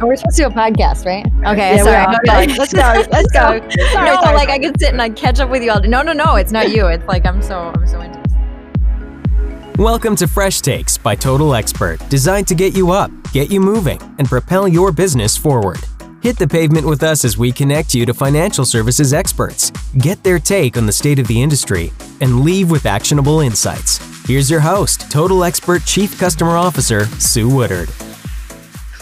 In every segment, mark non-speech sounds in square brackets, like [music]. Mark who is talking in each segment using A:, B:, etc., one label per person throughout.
A: Oh, we're supposed to do a podcast, right? Okay,
B: Yeah,
A: sorry.
B: we let's go. [laughs] Let's go. Sorry,
A: no,
B: sorry,
A: like I could sit and I'd catch up with you all. day. No, no, no, it's not you. It's like I'm so I'm so into this.
C: Welcome to Fresh Takes by Total Expert, designed to get you up, get you moving, and propel your business forward. Hit the pavement with us as we connect you to financial services experts, get their take on the state of the industry, and leave with actionable insights. Here's your host, Total Expert Chief Customer Officer, Sue Woodard.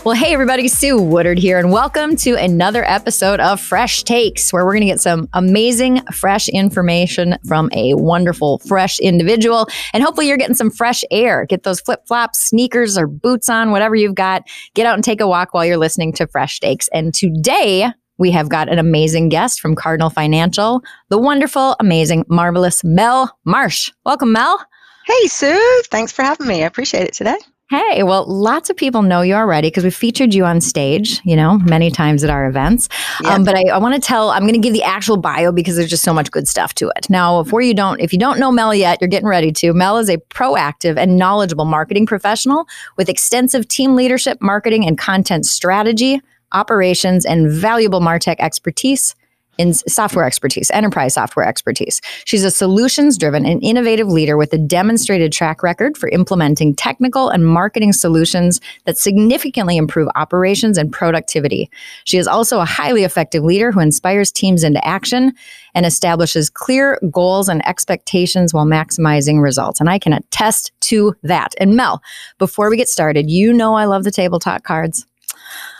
A: Well, hey everybody, Sue Woodard here, and welcome to another episode of Fresh Takes, where we're going to get some amazing, fresh information from a wonderful, fresh individual. And hopefully, you're getting some fresh air. Get those flip flops, sneakers, or boots on, whatever you've got. Get out and take a walk while you're listening to Fresh Takes. And today, we have got an amazing guest from Cardinal Financial, the wonderful, amazing, marvelous Mel Marsh. Welcome, Mel.
B: Hey, Sue. Thanks for having me. I appreciate it today.
A: Hey, well, lots of people know you already because we featured you on stage, you know, many times at our events. Um, but I, I want to tell, I'm going to give the actual bio because there's just so much good stuff to it. Now, before you don't, if you don't know Mel yet, you're getting ready to. Mel is a proactive and knowledgeable marketing professional with extensive team leadership, marketing, and content strategy, operations, and valuable MarTech expertise in software expertise, enterprise software expertise. She's a solutions driven and innovative leader with a demonstrated track record for implementing technical and marketing solutions that significantly improve operations and productivity. She is also a highly effective leader who inspires teams into action and establishes clear goals and expectations while maximizing results. And I can attest to that. And Mel, before we get started, you know I love the table talk cards.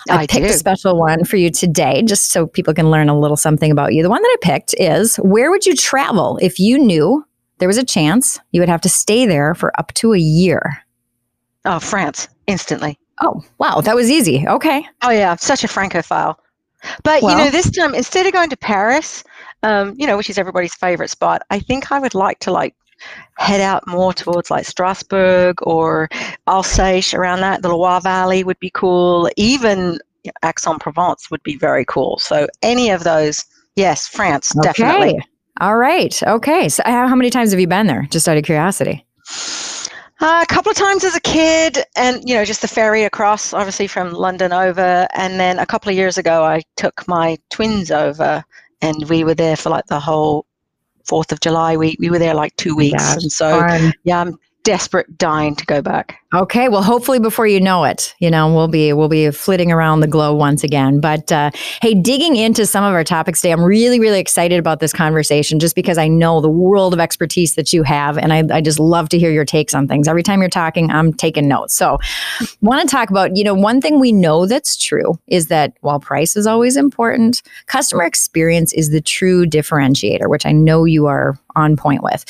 A: I,
B: I
A: picked
B: do.
A: a special one for you today, just so people can learn a little something about you. The one that I picked is Where would you travel if you knew there was a chance you would have to stay there for up to a year?
B: Oh, France, instantly.
A: Oh, wow, that was easy. Okay.
B: Oh, yeah. Such a Francophile. But, you know, this time, instead of going to Paris, um, you know, which is everybody's favorite spot, I think I would like to, like, head out more towards like Strasbourg or Alsace around that. The Loire Valley would be cool. Even Aix-en-Provence would be very cool. So any of those, yes, France, definitely.
A: Okay. All right. Okay. So, how, how many times have you been there? Just out of curiosity.
B: Uh, a couple of times as a kid, and you know, just the ferry across, obviously from London over, and then a couple of years ago, I took my twins over, and we were there for like the whole Fourth of July week. We were there like two weeks, and so
A: Fun.
B: yeah, I'm desperate, dying to go back.
A: Okay, well, hopefully before you know it, you know we'll be we'll be flitting around the globe once again. But uh, hey, digging into some of our topics today, I'm really really excited about this conversation, just because I know the world of expertise that you have, and I, I just love to hear your takes on things. Every time you're talking, I'm taking notes. So, want to talk about you know one thing we know that's true is that while price is always important, customer experience is the true differentiator, which I know you are on point with.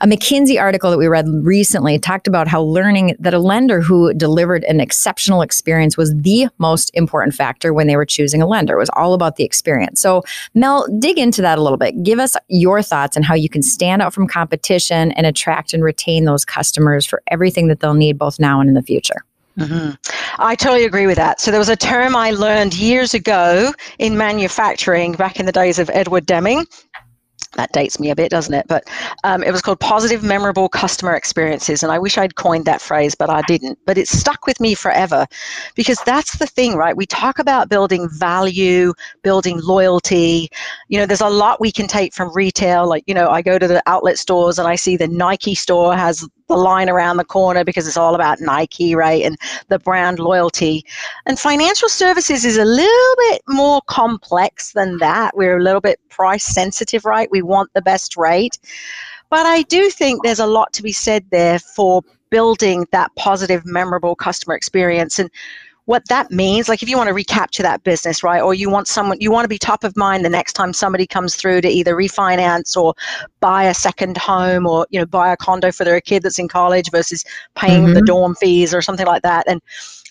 A: A McKinsey article that we read recently talked about how learning that a lender who delivered an exceptional experience was the most important factor when they were choosing a lender. It was all about the experience. So, Mel, dig into that a little bit. Give us your thoughts on how you can stand out from competition and attract and retain those customers for everything that they'll need both now and in the future.
B: hmm I totally agree with that. So there was a term I learned years ago in manufacturing back in the days of Edward Deming. That dates me a bit, doesn't it? But um, it was called positive, memorable customer experiences. And I wish I'd coined that phrase, but I didn't. But it stuck with me forever because that's the thing, right? We talk about building value, building loyalty. You know, there's a lot we can take from retail. Like, you know, I go to the outlet stores and I see the Nike store has the line around the corner because it's all about Nike, right? And the brand loyalty. And financial services is a little bit more complex than that. We're a little bit price sensitive, right? We want the best rate. But I do think there's a lot to be said there for building that positive, memorable customer experience. And what that means, like if you want to recapture that business, right? Or you want someone, you want to be top of mind the next time somebody comes through to either refinance or buy a second home or, you know, buy a condo for their kid that's in college versus paying the
A: Mhm.
B: dorm fees or something like that. And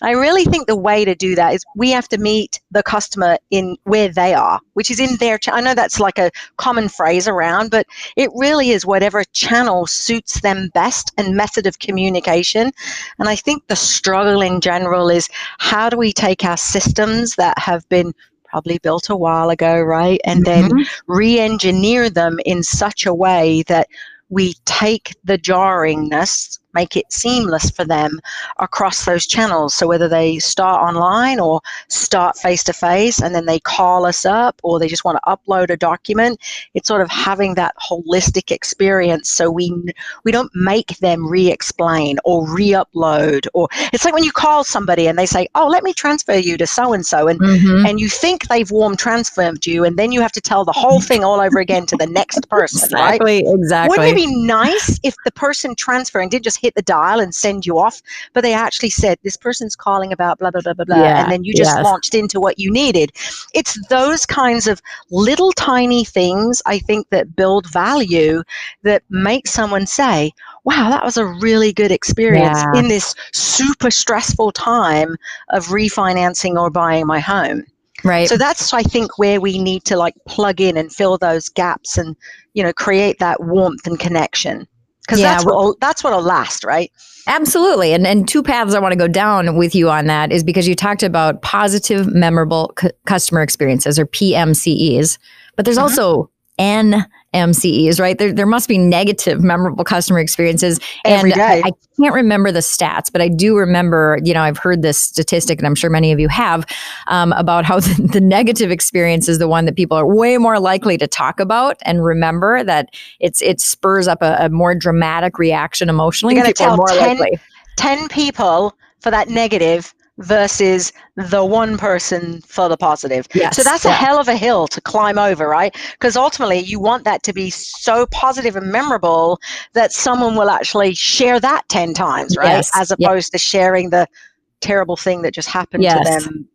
B: I really think the way to do that is we have to meet the customer in where they are, which is in their. Ch- I know that's like a common phrase around, but it really is whatever channel suits them best and method of communication. And I think the struggle in general is how do we take our systems that have been probably built a while ago, right, and then
A: Mhm.
B: re-engineer them in such a way that we take the jarringness make it seamless for them across those channels. So whether they start online or start face to face and then they call us up or they just want to upload a document, it's sort of having that holistic experience so we we don't make them re-explain or re-upload or it's like when you call somebody and they say, "Oh, let me transfer you to so and so." And and you think they've warm transferred you and then you have to tell the whole thing all over again to the next person,
A: exactly,
B: right?
A: Exactly.
B: Wouldn't it be nice if the person transferring did just hit the dial and send you off, but they actually said, this person's calling about blah, blah, blah, blah, blah. Yeah, and then you just yes. launched into what you needed. It's those kinds of little tiny things, I think, that build value that make someone say, wow, that was a really good experience yeah. in this super stressful time of refinancing or buying my home.
A: Right.
B: So that's I think where we need to like plug in and fill those gaps and you know create that warmth and connection because yeah, that's what that's what'll last, right?
A: Absolutely. And and two paths I want to go down with you on that is because you talked about positive memorable c- customer experiences or PMCEs, but there's mm-hmm. also N MCEs, right? There, there must be negative, memorable customer experiences.
B: Every
A: and. I, I, can't remember the stats, but I do remember, you know, I've heard this statistic, and I'm sure many of you have, um, about how [laughs] the, the, negative experience is the one that people are way more likely to talk about and remember that it's it spurs up a, a more dramatic reaction emotionally.
B: You're going to tell more 10, 10 people for that negative versus the one person for the positive.
A: Yes,
B: so that's yeah. a hell of a hill to climb over, right? Because ultimately you want that to be so positive and memorable that someone will actually share that 10 times, right? Yes. As opposed to sharing the terrible thing that just happened yes. to them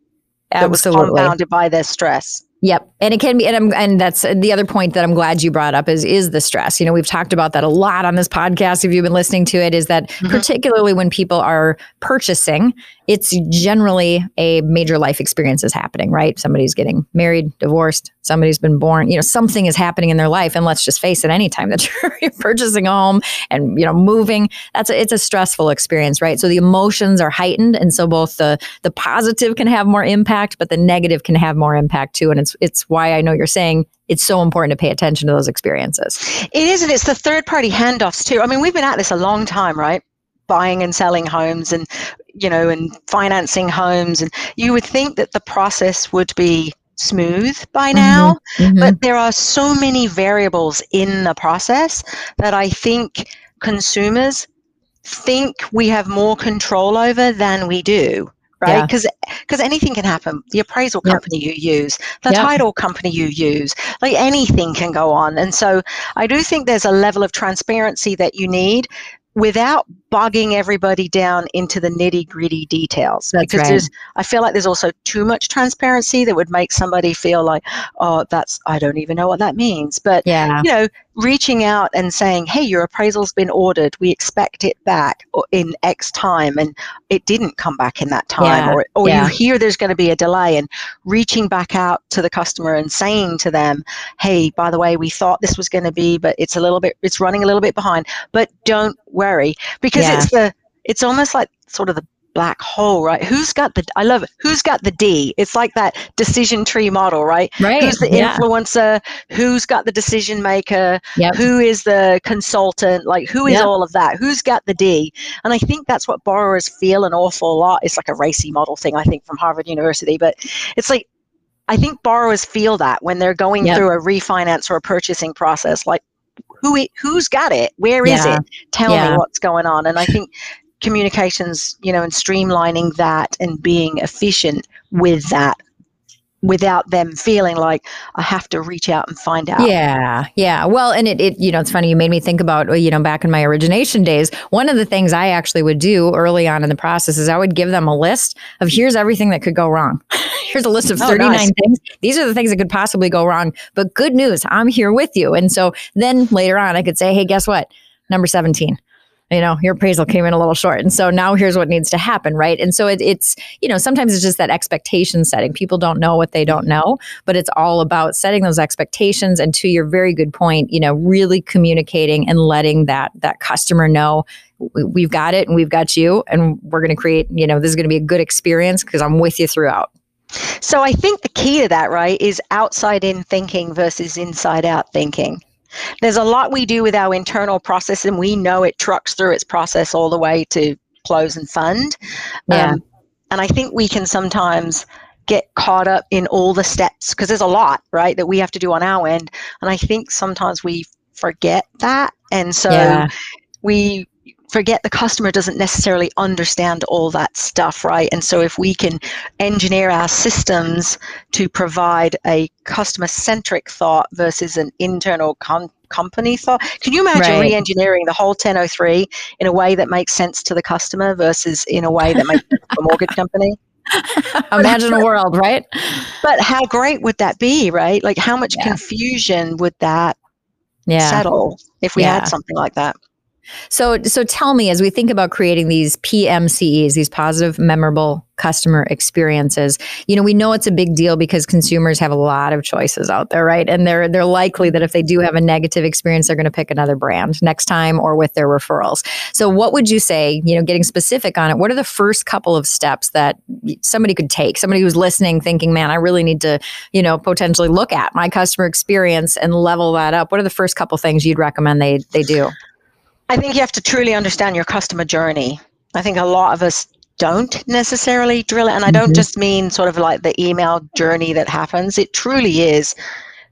B: that Absolutely. was compounded by their stress.
A: Yep. And it can be, and, I'm, and that's the other point that I'm glad you brought up is, is the stress. You know, we've talked about that a lot on this podcast. If you've been listening to it, is that mm-hmm. particularly when people are purchasing, it's generally a major life experience is happening, right? Somebody's getting married, divorced, somebody's been born, you know, something is happening in their life. And let's just face it, anytime that [laughs] you're purchasing a home and, you know, moving, that's a, it's a stressful experience, right? So the emotions are heightened. And so both the, the positive can have more impact, but the negative can have more impact too. And it's, it's why I know you're saying it's so important to pay attention to those experiences.
B: It is, and it's the third party handoffs too. I mean, we've been at this a long time, right? Buying and selling homes and, you know, and financing homes. And you would think that the process would be smooth by mm-hmm. now, mm-hmm. but there are so many variables in the process that I think consumers think we have more control over than we do right because yeah. because anything can happen the appraisal company yep. you use the yep. title company you use like anything can go on and so i do think there's a level of transparency that you need without bogging everybody down into the nitty gritty details
A: that's
B: because
A: right.
B: there's i feel like there's also too much transparency that would make somebody feel like oh that's i don't even know what that means but
A: yeah
B: you know reaching out and saying, hey, your appraisal's been ordered. We expect it back in X time. And it didn't come back in that time.
A: Yeah.
B: Or, or
A: yeah.
B: you hear there's going to be a delay and reaching back out to the customer and saying to them, hey, by the way, we thought this was going to be, but it's a little bit, it's running a little bit behind. But don't worry because yeah. it's the, it's almost like sort of the black hole, right? Who's got the, I love it. Who's got the D? It's like that decision tree model, right?
A: Right.
B: Who's the yeah. influencer? Who's got the decision maker?
A: Yep.
B: Who is the consultant? Like, who is yep. all of that? Who's got the D? And I think that's what borrowers feel an awful lot. It's like a RACI model thing, I think, from Harvard University. But it's like, I think borrowers feel that when they're going yep. through a refinance or a purchasing process, like, who who's got it? Where is yeah. it? Tell yeah. me what's going on. And I think communications, you know, and streamlining that and being efficient with that without them feeling like I have to reach out and find out.
A: Yeah. Yeah. Well, and it, it, you know, it's funny. You made me think about, you know, back in my origination days, one of the things I actually would do early on in the process is I would give them a list of here's everything that could go wrong. [laughs] here's a list of 39 oh, nice. things. These are the things that could possibly go wrong, but good news, I'm here with you. And so then later on I could say, Hey, guess what? Number 17 you know, your appraisal came in a little short. And so now here's what needs to happen, right? And so it, it's, you know, sometimes it's just that expectation setting. People don't know what they don't know, but it's all about setting those expectations. And to your very good point, you know, really communicating and letting that that customer know we've got it and we've got you and we're going to create, you know, this is going to be a good experience because I'm with you throughout.
B: So I think the key to that, right, is outside in thinking versus inside out thinking. There's a lot we do with our internal process, and we know it trucks through its process all the way to close and fund.
A: Yeah. Um,
B: and I think we can sometimes get caught up in all the steps because there's a lot, right, that we have to do on our end. And I think sometimes we forget that. And so yeah. we forget the customer doesn't necessarily understand all that stuff, right? And so if we can engineer our systems to provide a customer centric thought versus an internal com- company thought, can you imagine right. re engineering the whole 1003 in a way that makes sense to the customer versus in a way that makes a mortgage [laughs] company? [laughs]
A: Imagine a world, right?
B: But how great would that be, right? Like, how much yeah. confusion would that yeah. settle if we yeah. had something like that?
A: So, so tell me, as we think about creating these PMCEs, these positive, memorable customer experiences, you know, we know it's a big deal because consumers have a lot of choices out there, right? And they're they're likely that if they do have a negative experience, they're going to pick another brand next time or with their referrals. So, what would you say? You know, getting specific on it. What are the first couple of steps that somebody could take? Somebody who's listening, thinking, "Man, I really need to, you know, potentially look at my customer experience and level that up." What are the first couple things you'd recommend they they do?
B: I think you have to truly understand your customer journey. I think a lot of us don't necessarily drill it. And I don't mm-hmm. just mean sort of like the email journey that happens. It truly is.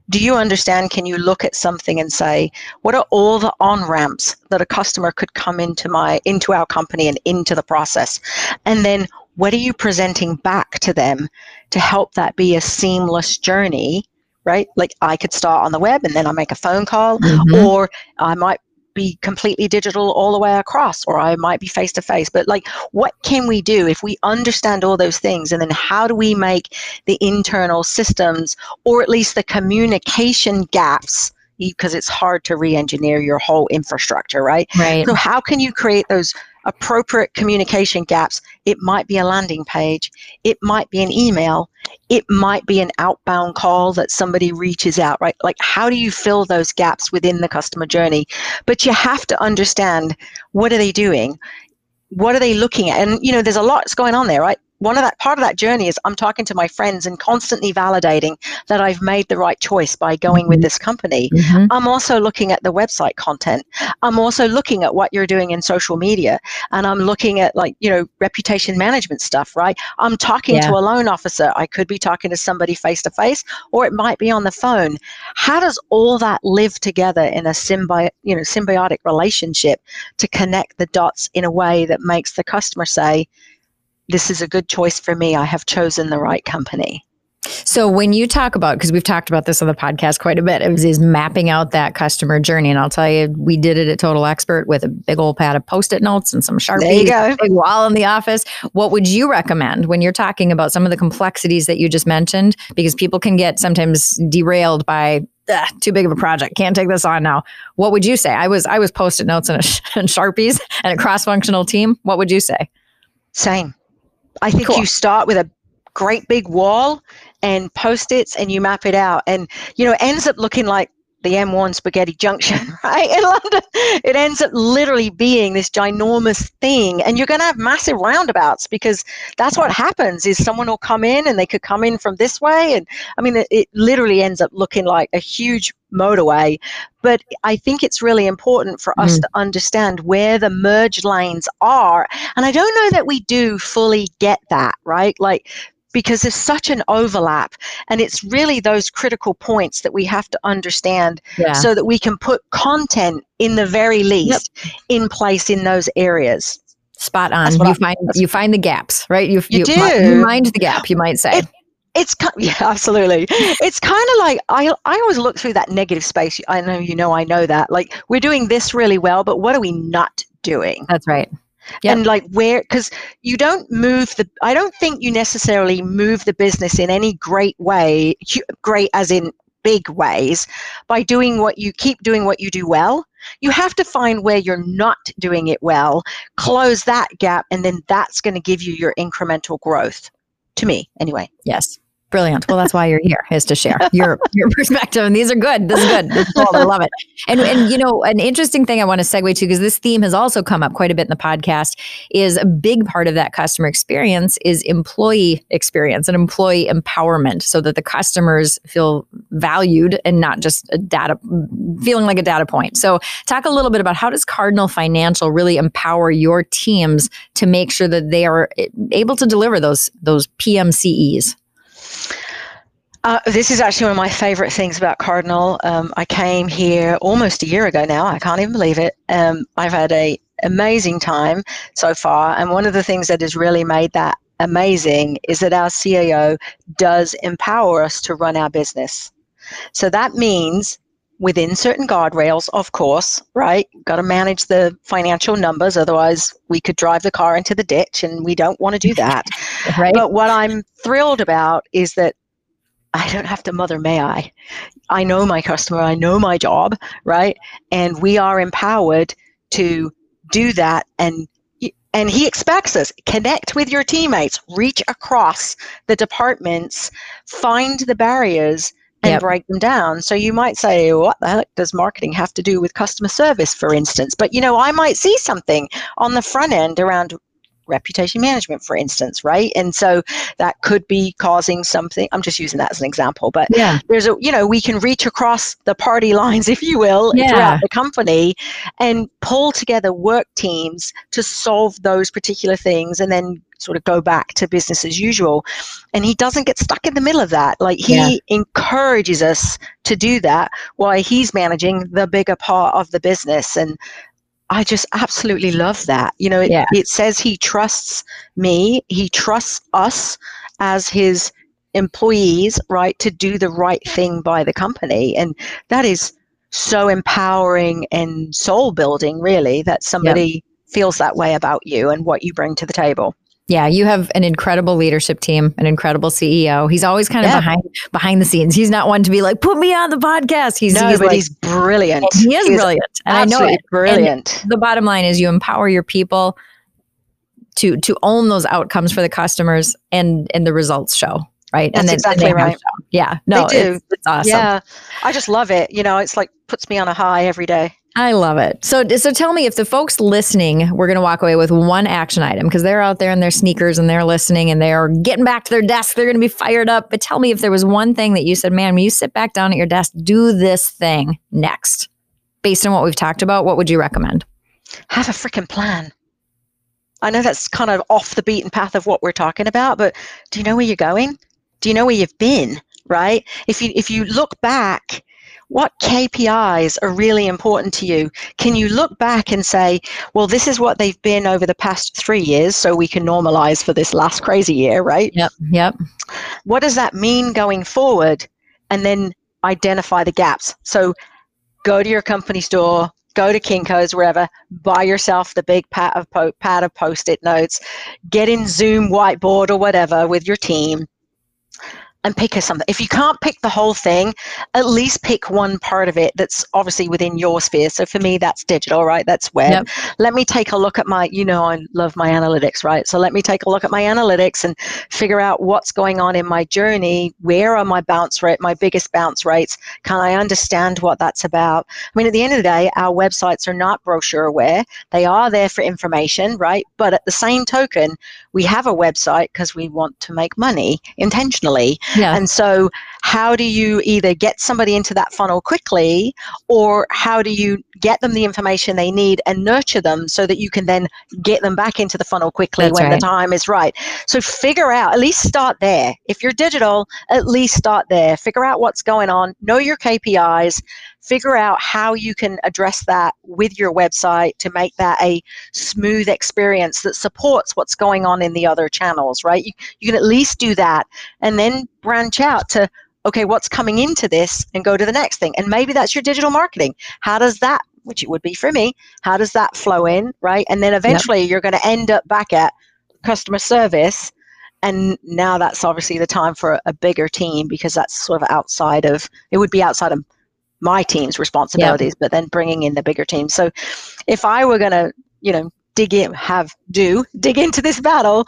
B: Do you understand? Can you look at something and say, what are all the on ramps that a customer could come into my into our company and into the process? And then what are you presenting back to them to help that be a seamless journey? Right? Like I could start on the web and then I make a phone call, mm-hmm. or I might be completely digital all the way across or i might be face to face but like what can we do if we understand all those things? And then how do we make the internal systems or at least the communication gaps because it's hard to re-engineer your whole infrastructure right
A: right
B: so how can you create those appropriate communication gaps. It might be a landing page, it might be an email, it might be an outbound call that somebody reaches out, right? Like, how do you fill those gaps within the customer journey? But you have to understand what are they doing? What are they looking at? And, you know, there's a lot that's going on there, right? One of that part of that journey is I'm talking to my friends and constantly validating that I've made the right choice by going mm-hmm. with this company. Mm-hmm. I'm also looking at the website content. I'm also looking at what you're doing in social media and I'm looking at like, you know, reputation management stuff, right? I'm talking yeah. to a loan officer. I could be talking to somebody face to face or it might be on the phone. How does all that live together in a symbi- you know, symbiotic relationship to connect the dots in a way that makes the customer say, this is a good choice for me. I have chosen the right company.
A: So when you talk about, because we've talked about this on the podcast quite a bit, it was is mapping out that customer journey. And I'll tell you, we did it at Total Expert with a big old pad of post-it notes and some Sharpies, big wall in the office. What would you recommend when you're talking about some of the complexities that you just mentioned? Because people can get sometimes derailed by too big of a project. Can't take this on now. What would you say? I was I was post-it notes and, a, and [laughs] Sharpies and a cross-functional team. What would you say?
B: Same. I think cool. you start with a great big wall and post-its and you map it out and you know it ends up looking like the M1 Spaghetti Junction, [laughs] right, in London. It ends up literally being this ginormous thing. And you're going to have massive roundabouts because that's what happens is someone will come in and they could come in from this way. And I mean, it, it literally ends up looking like a huge motorway. But I think it's really important for us mm. to understand where the merge lanes are. And I don't know that we do fully get that, right? Like because there's such an overlap and it's really those critical points that we have to understand yeah. so that we can put content in the very least yep. in place in those areas.
A: Spot on. You I, find you find the gaps right?
B: You, you, you,
A: do. you mind the gap you might say.
B: It, it's [laughs] yeah absolutely. It's kind of like I, I always look through that negative space. I know you know i know that. Like we're doing this really well but what are we not doing?
A: That's right
B: Yep. And like where, because you don't move the, I don't think you necessarily move the business in any great way, great as in big ways, by doing what you keep doing what you do well. You have to find where you're not doing it well, close that gap, and then that's going to give you your incremental growth. To me, anyway.
A: Yes Brilliant. Well, that's why you're here is to share your your perspective, and these are good. This is good. This is cool. I love it. And and you know, an interesting thing I want to segue to because this theme has also come up quite a bit in the podcast is a big part of that customer experience is employee experience and employee empowerment, so that the customers feel valued and not just a data feeling like a data point. So, talk a little bit about how does Cardinal Financial really empower your teams to make sure that they are eh, able to deliver those those PMCEs.
B: Uh, this is actually one of my favorite things about Cardinal. Um, I came here almost a year ago now. I can't even believe it. Um, I've had a amazing time so far, and one of the things that has really made that amazing is that our CAO does empower us to run our business. So that means within certain guardrails, of course, right? Got to manage the financial numbers, otherwise we could drive the car into the ditch, and we don't want to do that. [laughs] right. But what I'm thrilled about is that I don't have to mother may I. I know my customer, I know my job, right? And we are empowered to do that and and he expects us connect with your teammates, reach across the departments, find the barriers and yep. break them down. So you might say, what the heck does marketing have to do with customer service, for instance? But you know, I might see something on the front end around reputation management, for instance, right? And so that could be causing something. I'm just using that as an example, but yeah. there's a, you know, we can reach across the party lines, [laughs] if you will, yeah. throughout the company and pull together work teams to solve those particular things and then sort of go back to business as usual. And he doesn't get stuck in the middle of that. Like he yeah. encourages us to do that while he's managing the bigger part of the business. And I just absolutely love that. You know, it, yeah. it says he trusts me, he trusts us as his employees, right, to do the right thing by the company. And that is so empowering and soul building, really, that somebody yep. feels that way about you and what you bring to the table.
A: Yeah, you have an incredible leadership team, an incredible CEO. He's always kind of yeah. behind behind the scenes. He's not one to be like, "Put me on the podcast." He's
B: no,
A: he's
B: but like, he's brilliant.
A: He is he's brilliant,
B: and I know it. Brilliant.
A: And the bottom line is, you empower your people to to own those outcomes for the customers, and and the results show right.
B: That's
A: and then,
B: exactly and right.
A: Yeah, no,
B: they do.
A: It's, it's awesome.
B: Yeah, I just love it. You know, it's like puts me on a high every day.
A: I love it. So, so tell me if the folks listening, we're going to walk away with one action item because they're out there in their sneakers and they're listening and they're getting back to their desk. They're going to be fired up. But tell me if there was one thing that you said, man, when you sit back down at your desk, do this thing next. Based on what we've talked about, what would you recommend?
B: Have a freaking plan. I know that's kind of off the beaten path of what we're talking about, but do you know where you're going? Do you know where you've been? Right? If you if you look back what KPIs are really important to you? Can you look back and say, well, this is what they've been over the past three years, so we can normalize for this last crazy year, right?
A: Yep, yep.
B: What does that mean going forward? And then identify the gaps. So go to your company store, go to Kinko's, wherever, buy yourself the big pad of, po- pad of post-it notes, get in Zoom whiteboard or whatever with your team, and pick a something. If you can't pick the whole thing, at least pick one part of it that's obviously within your sphere. So for me, that's digital, right? That's web. Yep. Let me take a look at my, you know, I love my analytics, right? So let me take a look at my analytics and figure out what's going on in my journey. Where are my bounce rate, my biggest bounce rates? Can I understand what that's about? I mean, at the end of the day, our websites are not brochureware. They are there for information, right? But at the same token, we have a website because we want to make money intentionally. Yeah. And so, how do you either get somebody into that funnel quickly, or how do you get them the information they need and nurture them so that you can then get them back into the funnel quickly That's when right. the time is right? So, figure out, at least start there. If you're digital, at least start there. Figure out what's going on, know your KPIs, figure out how you can address that with your website to make that a smooth experience that supports what's going on in the other channels, right? You, you can at least do that and then branch out to okay, what's coming into this and go to the next thing. And maybe that's your digital marketing. How does that, which it would be for me, how does that flow in, right? And then eventually yep. you're going to end up back at customer service. And now that's obviously the time for a bigger team because that's sort of outside of, it would be outside of my team's responsibilities, but then bringing in the bigger team. So if I were going to, you know, dig in, have, do, dig into this battle,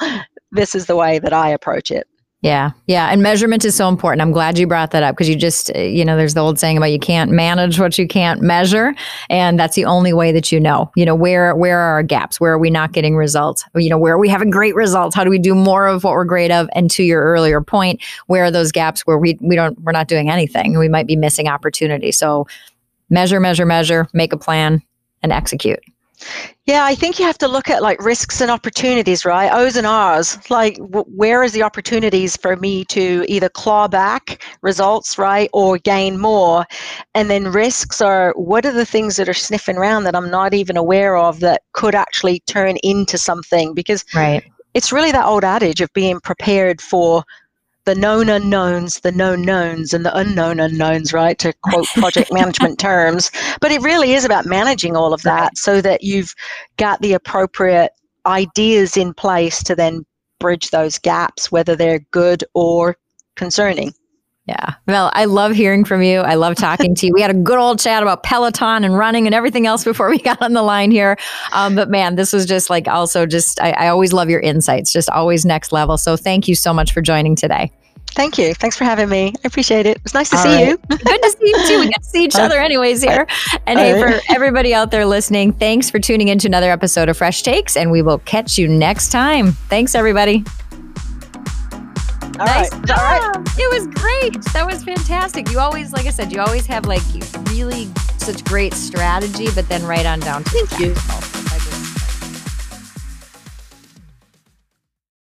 B: this is the way that I approach it.
A: Yeah. Yeah. And measurement is so important. I'm glad you brought that up because you just, you know, there's the old saying about you can't manage what you can't measure. And that's the only way that you know, you know, where, where are our gaps? Where are we not getting results? You know, where are we having great results? How do we do more of what we're great of? And to your earlier point, where are those gaps where we, we don't, we're not doing anything? We might be missing opportunity. So measure, measure, measure, make a plan and execute.
B: Yeah, I think you have to look at like risks and opportunities, right? O's and R's. Like, w- where is the opportunities for me to either claw back results, right, or gain more? And then risks are what are the things that are sniffing around that I'm not even aware of that could actually turn into something? Because
A: right.
B: it's really that old adage of being prepared for the known unknowns, the known knowns, and the unknown unknowns, right? To quote project management [laughs] terms. But it really is about managing all of that so that you've got the appropriate ideas in place to then bridge those gaps, whether they're good or concerning.
A: Yeah. Well, I love hearing from you. I love talking to you. We had a good old chat about Peloton and running and everything else before we [laughs] got on the line here. Um, but man, this was just like also just, I, I always love your insights, just always next level. So thank you so much for joining today.
B: Thank you. Thanks for having me. I appreciate it. It was nice to All see right. you.
A: Good to see you too. We get to see each other [laughs] anyways here. And hey, for everybody out there listening, thanks for tuning in to another episode of Fresh Takes, and we will catch you next time. Thanks, everybody.
B: All nice right. Job. All right.
A: It was great. That was fantastic. You always, like I said, you always have like really such great strategy, but then right on down.
B: Thank you.